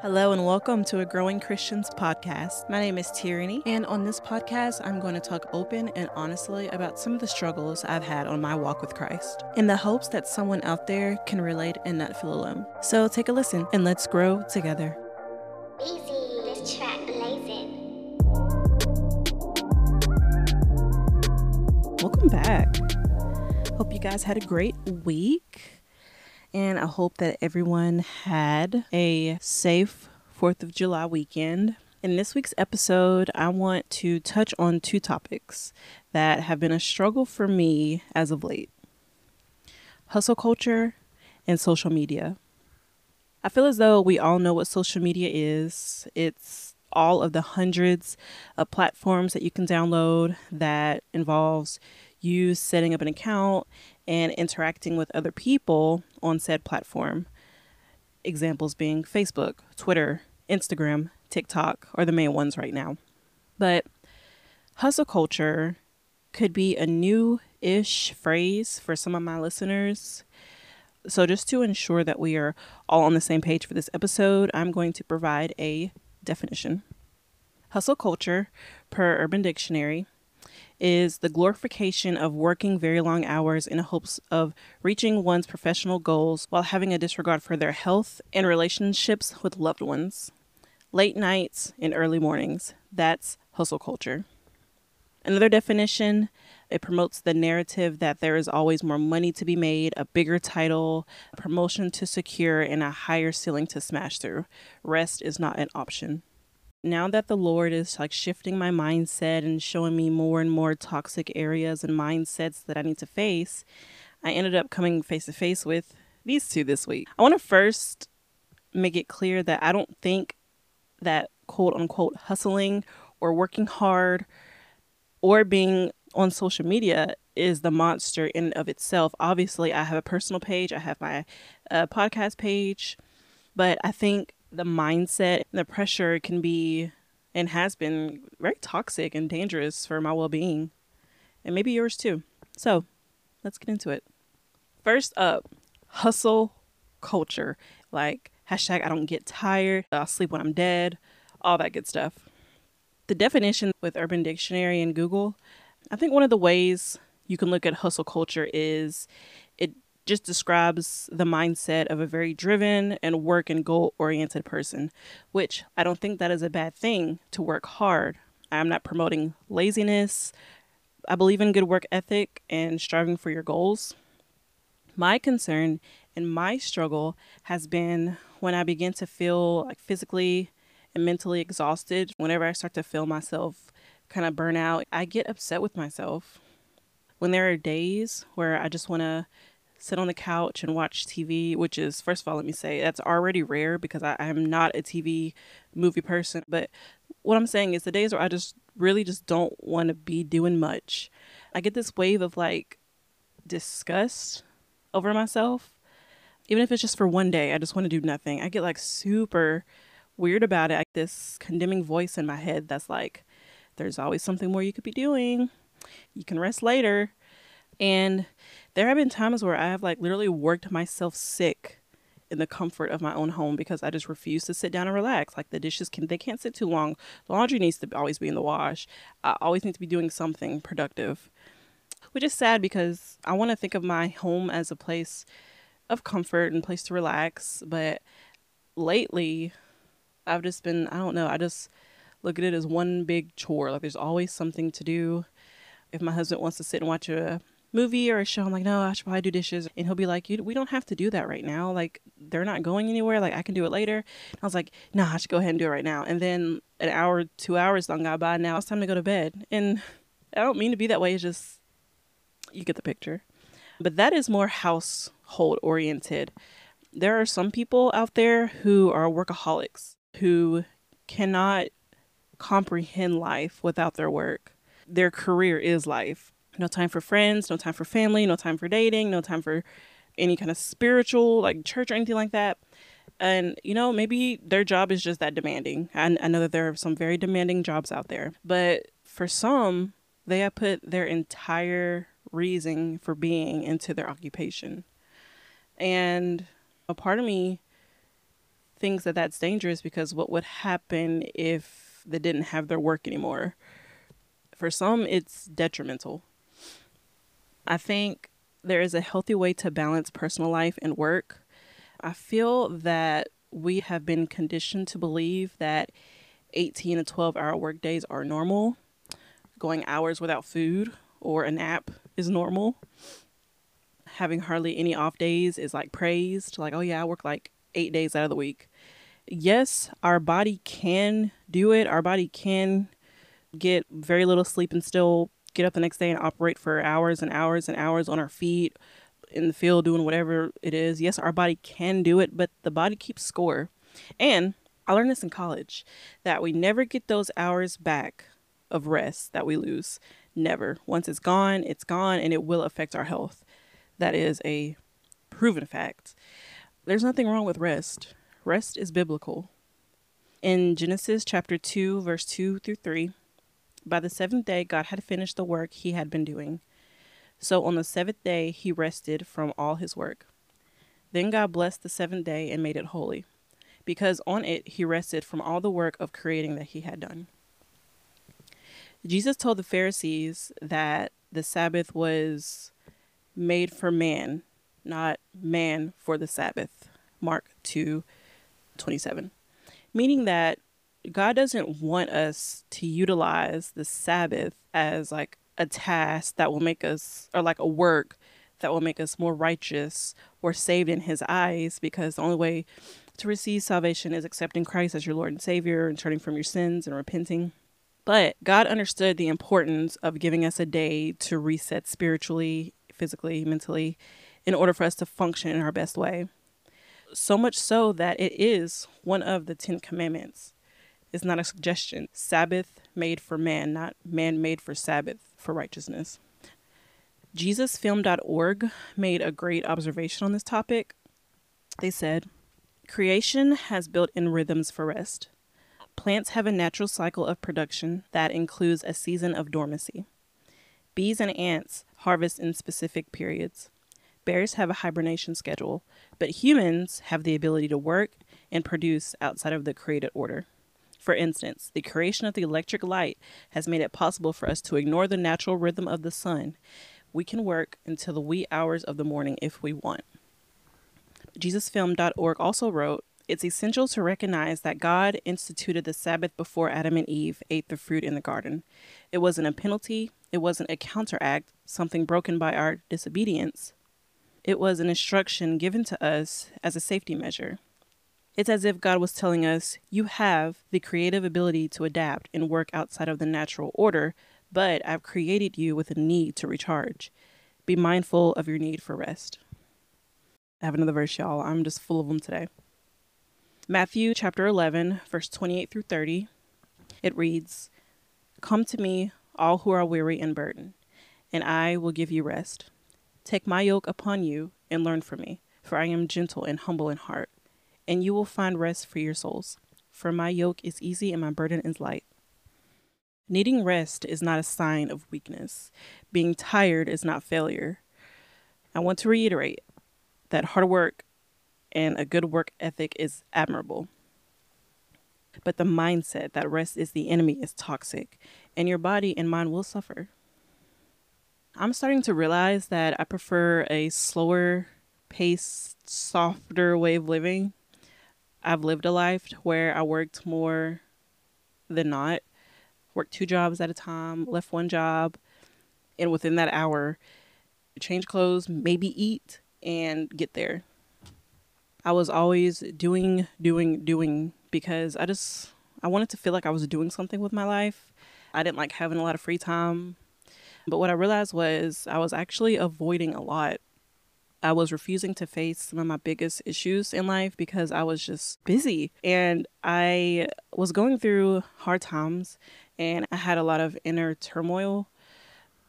Hello and welcome to a Growing Christians podcast. My name is Tyranny, and on this podcast, I'm going to talk open and honestly about some of the struggles I've had on my walk with Christ, in the hopes that someone out there can relate and not feel alone. So take a listen and let's grow together. Easy, this track blazing. Welcome back. Hope you guys had a great week. And I hope that everyone had a safe 4th of July weekend. In this week's episode, I want to touch on two topics that have been a struggle for me as of late hustle culture and social media. I feel as though we all know what social media is. It's all of the hundreds of platforms that you can download that involves you setting up an account and interacting with other people on said platform. Examples being Facebook, Twitter, Instagram, TikTok are the main ones right now. But hustle culture could be a new ish phrase for some of my listeners. So, just to ensure that we are all on the same page for this episode, I'm going to provide a definition. Hustle culture, per Urban Dictionary, is the glorification of working very long hours in hopes of reaching one's professional goals while having a disregard for their health and relationships with loved ones. Late nights and early mornings. That's hustle culture. Another definition it promotes the narrative that there is always more money to be made, a bigger title, a promotion to secure, and a higher ceiling to smash through. Rest is not an option now that the Lord is like shifting my mindset and showing me more and more toxic areas and mindsets that I need to face, I ended up coming face to face with these two this week. I want to first make it clear that I don't think that quote unquote hustling or working hard or being on social media is the monster in of itself. Obviously, I have a personal page, I have my uh, podcast page, but I think the mindset, the pressure can be and has been very toxic and dangerous for my well being and maybe yours too. So let's get into it. First up, hustle culture. Like hashtag I don't get tired, I'll sleep when I'm dead, all that good stuff. The definition with Urban Dictionary and Google, I think one of the ways you can look at hustle culture is just describes the mindset of a very driven and work and goal oriented person, which I don't think that is a bad thing to work hard. I'm not promoting laziness. I believe in good work ethic and striving for your goals. My concern and my struggle has been when I begin to feel like physically and mentally exhausted. Whenever I start to feel myself kind of burn out, I get upset with myself. When there are days where I just want to sit on the couch and watch TV, which is, first of all, let me say, that's already rare because I, am not a TV movie person. But what I'm saying is the days where I just really just don't want to be doing much, I get this wave of like disgust over myself. Even if it's just for one day, I just want to do nothing. I get like super weird about it. Like this condemning voice in my head that's like, there's always something more you could be doing. You can rest later. And there have been times where I have like literally worked myself sick in the comfort of my own home because I just refuse to sit down and relax. Like the dishes can they can't sit too long. The laundry needs to always be in the wash. I always need to be doing something productive. Which is sad because I want to think of my home as a place of comfort and place to relax, but lately I've just been I don't know, I just look at it as one big chore. Like there's always something to do. If my husband wants to sit and watch a movie or a show, I'm like, no, I should probably do dishes. And he'll be like, we don't have to do that right now. Like, they're not going anywhere. Like, I can do it later. And I was like, nah, I should go ahead and do it right now. And then an hour, two hours done got by. Now it's time to go to bed. And I don't mean to be that way. It's just, you get the picture. But that is more household oriented. There are some people out there who are workaholics who cannot comprehend life without their work. Their career is life no time for friends, no time for family, no time for dating, no time for any kind of spiritual, like church or anything like that. And, you know, maybe their job is just that demanding. I, I know that there are some very demanding jobs out there, but for some, they have put their entire reason for being into their occupation. And a part of me thinks that that's dangerous because what would happen if they didn't have their work anymore? For some, it's detrimental. I think there is a healthy way to balance personal life and work. I feel that we have been conditioned to believe that 18 to 12 hour work days are normal. Going hours without food or a nap is normal. Having hardly any off days is like praised. Like, oh yeah, I work like eight days out of the week. Yes, our body can do it. Our body can get very little sleep and still get up the next day and operate for hours and hours and hours on our feet in the field doing whatever it is. Yes, our body can do it, but the body keeps score. And I learned this in college that we never get those hours back of rest that we lose. Never. Once it's gone, it's gone and it will affect our health. That is a proven fact. There's nothing wrong with rest. Rest is biblical. In Genesis chapter 2, verse 2 through 3, by the seventh day, God had finished the work he had been doing. So on the seventh day, he rested from all his work. Then God blessed the seventh day and made it holy, because on it he rested from all the work of creating that he had done. Jesus told the Pharisees that the Sabbath was made for man, not man for the Sabbath. Mark 2 27. Meaning that God doesn't want us to utilize the Sabbath as like a task that will make us, or like a work that will make us more righteous or saved in His eyes, because the only way to receive salvation is accepting Christ as your Lord and Savior and turning from your sins and repenting. But God understood the importance of giving us a day to reset spiritually, physically, mentally, in order for us to function in our best way. So much so that it is one of the Ten Commandments. It's not a suggestion. Sabbath made for man, not man made for Sabbath for righteousness. JesusFilm.org made a great observation on this topic. They said, Creation has built in rhythms for rest. Plants have a natural cycle of production that includes a season of dormancy. Bees and ants harvest in specific periods. Bears have a hibernation schedule, but humans have the ability to work and produce outside of the created order. For instance, the creation of the electric light has made it possible for us to ignore the natural rhythm of the sun. We can work until the wee hours of the morning if we want. JesusFilm.org also wrote, It's essential to recognize that God instituted the Sabbath before Adam and Eve ate the fruit in the garden. It wasn't a penalty, it wasn't a counteract, something broken by our disobedience. It was an instruction given to us as a safety measure. It's as if God was telling us, You have the creative ability to adapt and work outside of the natural order, but I've created you with a need to recharge. Be mindful of your need for rest. I have another verse, y'all. I'm just full of them today. Matthew chapter 11, verse 28 through 30. It reads Come to me, all who are weary and burdened, and I will give you rest. Take my yoke upon you and learn from me, for I am gentle and humble in heart and you will find rest for your souls. For my yoke is easy and my burden is light. Needing rest is not a sign of weakness. Being tired is not failure. I want to reiterate that hard work and a good work ethic is admirable. But the mindset that rest is the enemy is toxic, and your body and mind will suffer. I'm starting to realize that I prefer a slower paced, softer way of living I've lived a life where I worked more than not, worked two jobs at a time, left one job, and within that hour, change clothes, maybe eat, and get there. I was always doing, doing, doing because I just I wanted to feel like I was doing something with my life. I didn't like having a lot of free time. But what I realized was I was actually avoiding a lot I was refusing to face some of my biggest issues in life because I was just busy and I was going through hard times and I had a lot of inner turmoil.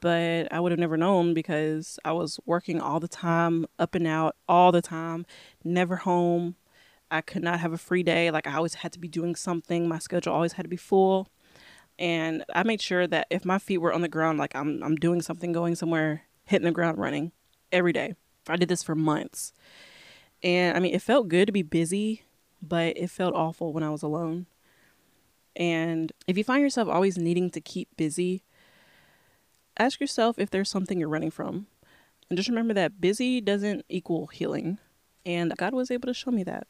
But I would have never known because I was working all the time, up and out all the time, never home. I could not have a free day. Like I always had to be doing something. My schedule always had to be full. And I made sure that if my feet were on the ground, like I'm I'm doing something, going somewhere, hitting the ground running every day. I did this for months. And I mean, it felt good to be busy, but it felt awful when I was alone. And if you find yourself always needing to keep busy, ask yourself if there's something you're running from. And just remember that busy doesn't equal healing. And God was able to show me that.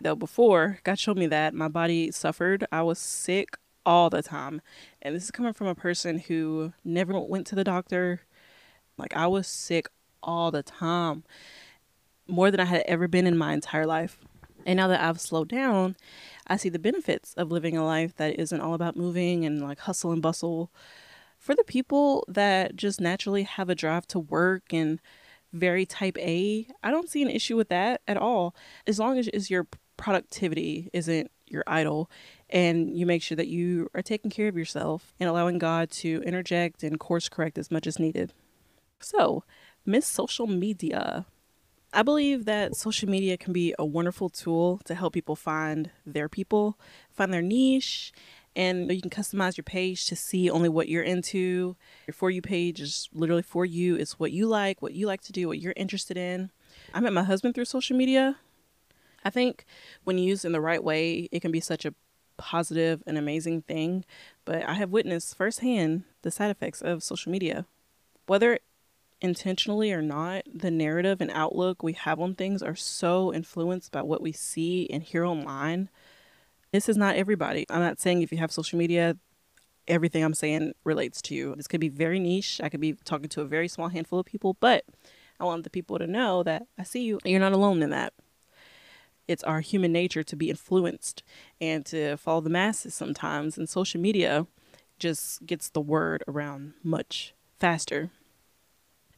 Though before God showed me that, my body suffered. I was sick all the time. And this is coming from a person who never went to the doctor. Like I was sick all the time, more than I had ever been in my entire life. And now that I've slowed down, I see the benefits of living a life that isn't all about moving and like hustle and bustle. For the people that just naturally have a drive to work and very type A, I don't see an issue with that at all. As long as, as your productivity isn't your idol and you make sure that you are taking care of yourself and allowing God to interject and course correct as much as needed. So, Miss Social Media. I believe that social media can be a wonderful tool to help people find their people, find their niche, and you can customize your page to see only what you're into. Your For You page is literally for you, it's what you like, what you like to do, what you're interested in. I met my husband through social media. I think when used in the right way, it can be such a positive and amazing thing, but I have witnessed firsthand the side effects of social media. Whether intentionally or not, the narrative and outlook we have on things are so influenced by what we see and hear online. This is not everybody. I'm not saying if you have social media, everything I'm saying relates to you. This could be very niche. I could be talking to a very small handful of people, but I want the people to know that I see you. You're not alone in that. It's our human nature to be influenced and to follow the masses sometimes, and social media just gets the word around much faster.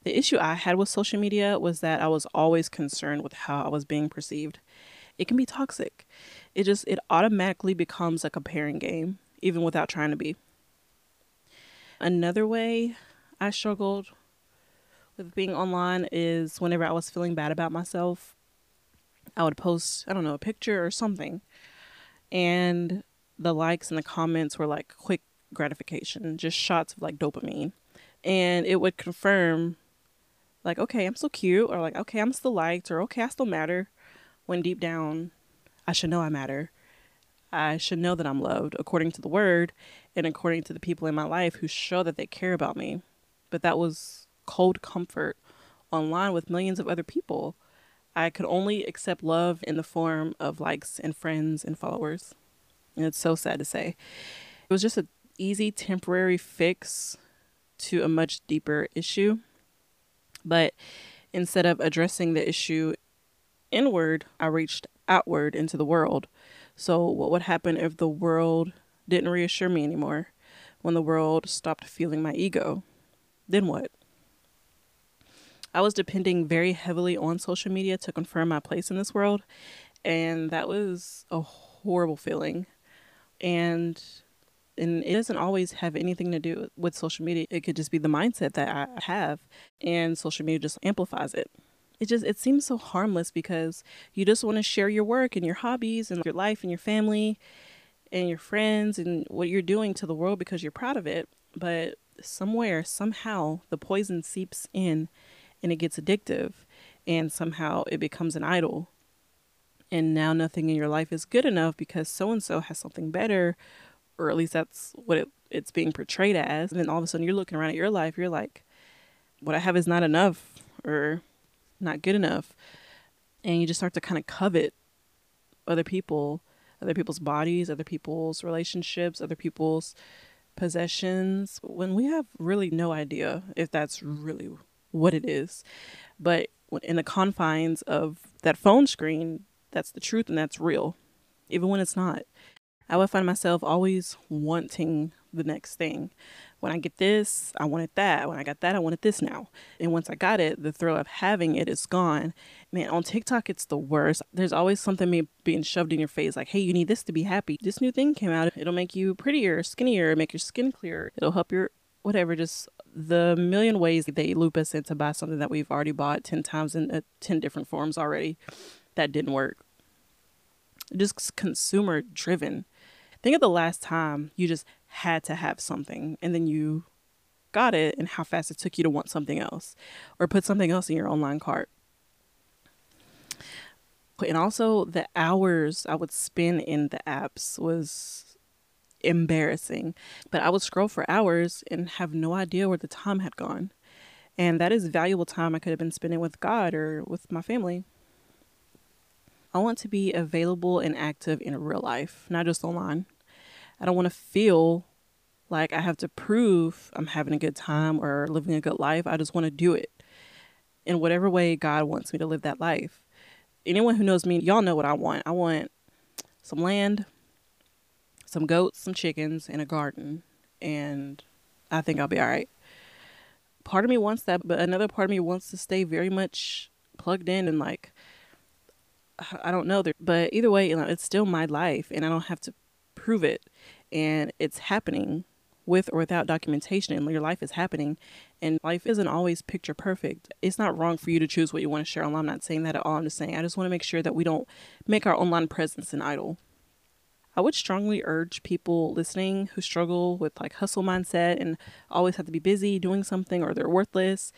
The issue I had with social media was that I was always concerned with how I was being perceived. It can be toxic. It just it automatically becomes a comparing game even without trying to be. Another way I struggled with being online is whenever I was feeling bad about myself, I would post, I don't know, a picture or something. And the likes and the comments were like quick gratification, just shots of like dopamine. And it would confirm like, okay, I'm still cute, or like, okay, I'm still liked, or okay, I still matter. When deep down, I should know I matter. I should know that I'm loved according to the word and according to the people in my life who show that they care about me. But that was cold comfort online with millions of other people. I could only accept love in the form of likes and friends and followers. And it's so sad to say. It was just an easy temporary fix to a much deeper issue. But instead of addressing the issue inward, I reached outward into the world. So, what would happen if the world didn't reassure me anymore? When the world stopped feeling my ego? Then what? I was depending very heavily on social media to confirm my place in this world, and that was a horrible feeling. And and it doesn't always have anything to do with social media. It could just be the mindset that I have, and social media just amplifies it. It just it seems so harmless because you just want to share your work and your hobbies and your life and your family and your friends and what you're doing to the world because you're proud of it. But somewhere, somehow, the poison seeps in and it gets addictive, and somehow it becomes an idol. And now nothing in your life is good enough because so and so has something better or at least that's what it, it's being portrayed as. And then all of a sudden you're looking around at your life, you're like, what I have is not enough or not good enough. And you just start to kind of covet other people, other people's bodies, other people's relationships, other people's possessions when we have really no idea if that's really what it is. But in the confines of that phone screen, that's the truth and that's real, even when it's not. I would find myself always wanting the next thing. When I get this, I wanted that. When I got that, I wanted this now. And once I got it, the thrill of having it is gone. Man, on TikTok, it's the worst. There's always something being shoved in your face like, hey, you need this to be happy. This new thing came out. It'll make you prettier, skinnier, make your skin clearer. It'll help your whatever, just the million ways they loop us into buy something that we've already bought 10 times in uh, 10 different forms already. That didn't work. Just consumer driven Think of the last time you just had to have something and then you got it and how fast it took you to want something else or put something else in your online cart. And also, the hours I would spend in the apps was embarrassing. But I would scroll for hours and have no idea where the time had gone. And that is valuable time I could have been spending with God or with my family. I want to be available and active in real life, not just online. I don't want to feel like I have to prove I'm having a good time or living a good life. I just want to do it in whatever way God wants me to live that life. Anyone who knows me, y'all know what I want. I want some land, some goats, some chickens, and a garden. And I think I'll be all right. Part of me wants that, but another part of me wants to stay very much plugged in and like, I don't know. But either way, you know, it's still my life and I don't have to prove it. And it's happening with or without documentation and your life is happening and life isn't always picture perfect. It's not wrong for you to choose what you want to share online. I'm not saying that at all. I'm just saying i just want to make sure that we don't make our online presence an idol. I would strongly urge people listening who struggle with like hustle mindset and always have to be busy doing something or they're worthless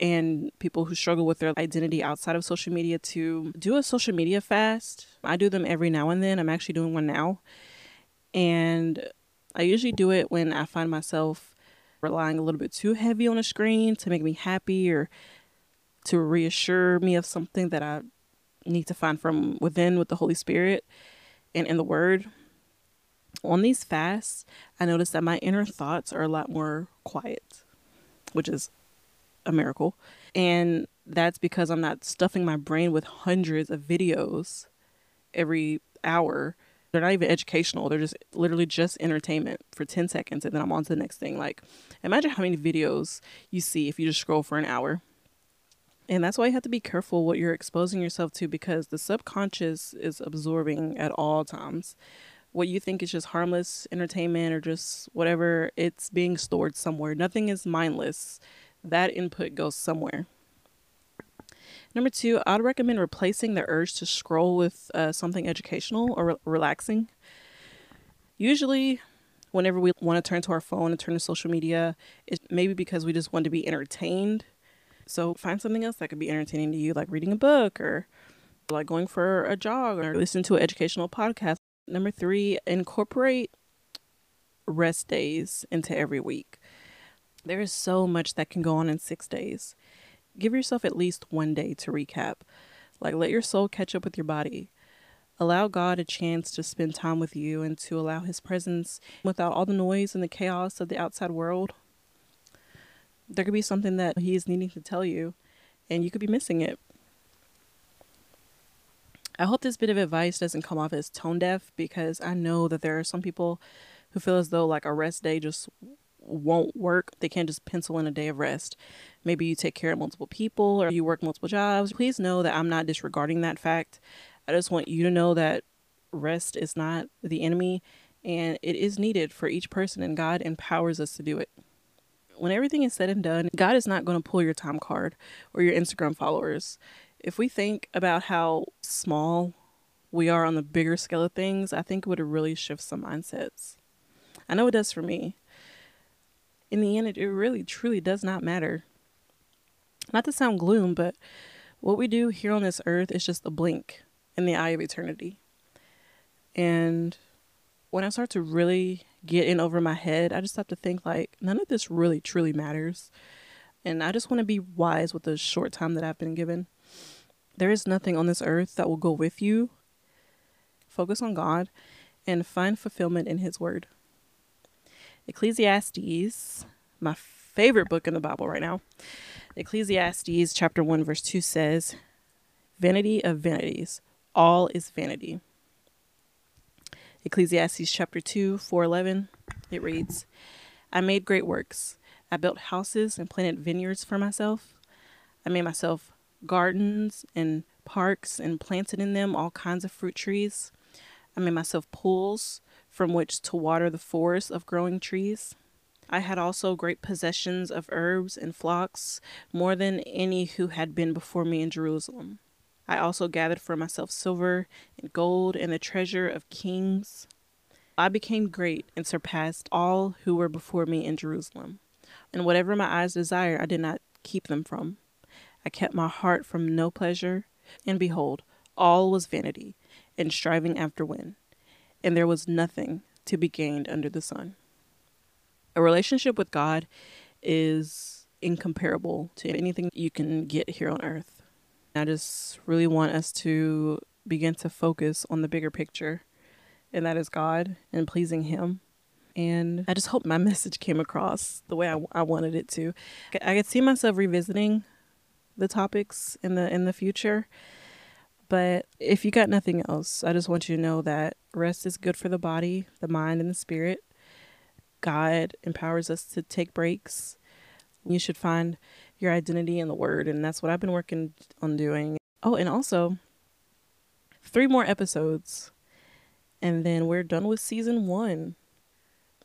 and people who struggle with their identity outside of social media to do a social media fast. I do them every now and then. I'm actually doing one now and I usually do it when I find myself relying a little bit too heavy on a screen to make me happy or to reassure me of something that I need to find from within with the Holy Spirit and in the Word. On these fasts, I notice that my inner thoughts are a lot more quiet, which is a miracle. And that's because I'm not stuffing my brain with hundreds of videos every hour they're not even educational. They're just literally just entertainment for 10 seconds and then I'm on to the next thing. Like, imagine how many videos you see if you just scroll for an hour. And that's why you have to be careful what you're exposing yourself to because the subconscious is absorbing at all times. What you think is just harmless entertainment or just whatever, it's being stored somewhere. Nothing is mindless. That input goes somewhere. Number two, I'd recommend replacing the urge to scroll with uh, something educational or re- relaxing. Usually, whenever we want to turn to our phone and turn to social media, it's maybe because we just want to be entertained. So find something else that could be entertaining to you, like reading a book or like going for a jog or listen to an educational podcast. Number three, incorporate rest days into every week. There is so much that can go on in six days give yourself at least one day to recap. Like, let your soul catch up with your body. Allow God a chance to spend time with you and to allow His presence without all the noise and the chaos of the outside world. There could be something that He is needing to tell you, and you could be missing it. I hope this bit of advice doesn't come off as tone deaf because I know that there are some people who feel as though like a rest day just won't work. They can't just pencil in a day of rest. Maybe you take care of multiple people or you work multiple jobs. Please know that I'm not disregarding that fact. I just want you to know that rest is not the enemy and it is needed for each person, and God empowers us to do it. When everything is said and done, God is not going to pull your time card or your Instagram followers. If we think about how small we are on the bigger scale of things, I think it would really shift some mindsets. I know it does for me in the end, it, it really truly does not matter. Not to sound gloom, but what we do here on this earth is just a blink in the eye of eternity. And when I start to really get in over my head, I just have to think like none of this really truly matters. And I just want to be wise with the short time that I've been given. There is nothing on this earth that will go with you. Focus on God and find fulfillment in His Word. Ecclesiastes, my favorite book in the Bible right now. Ecclesiastes chapter 1 verse 2 says, "Vanity of vanities, all is vanity." Ecclesiastes chapter 2, 411, it reads, I made great works. I built houses and planted vineyards for myself. I made myself gardens and parks and planted in them all kinds of fruit trees. I made myself pools from which to water the forest of growing trees. I had also great possessions of herbs and flocks, more than any who had been before me in Jerusalem. I also gathered for myself silver and gold and the treasure of kings. I became great and surpassed all who were before me in Jerusalem. And whatever my eyes desired, I did not keep them from. I kept my heart from no pleasure, and behold, all was vanity and striving after wind, and there was nothing to be gained under the sun. A relationship with God is incomparable to anything you can get here on earth. I just really want us to begin to focus on the bigger picture, and that is God and pleasing Him. And I just hope my message came across the way I, I wanted it to. I could see myself revisiting the topics in the in the future. But if you got nothing else, I just want you to know that rest is good for the body, the mind, and the spirit. God empowers us to take breaks. You should find your identity in the word, and that's what I've been working on doing. Oh, and also three more episodes, and then we're done with season one.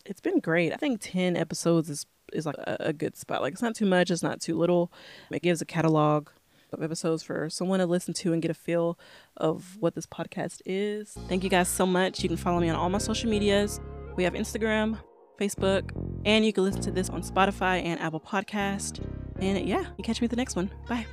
It's been great. I think 10 episodes is is like a, a good spot. Like it's not too much, it's not too little. It gives a catalog of episodes for someone to listen to and get a feel of what this podcast is. Thank you guys so much. You can follow me on all my social medias. We have Instagram, Facebook, and you can listen to this on Spotify and Apple Podcast. And yeah, you catch me at the next one. Bye.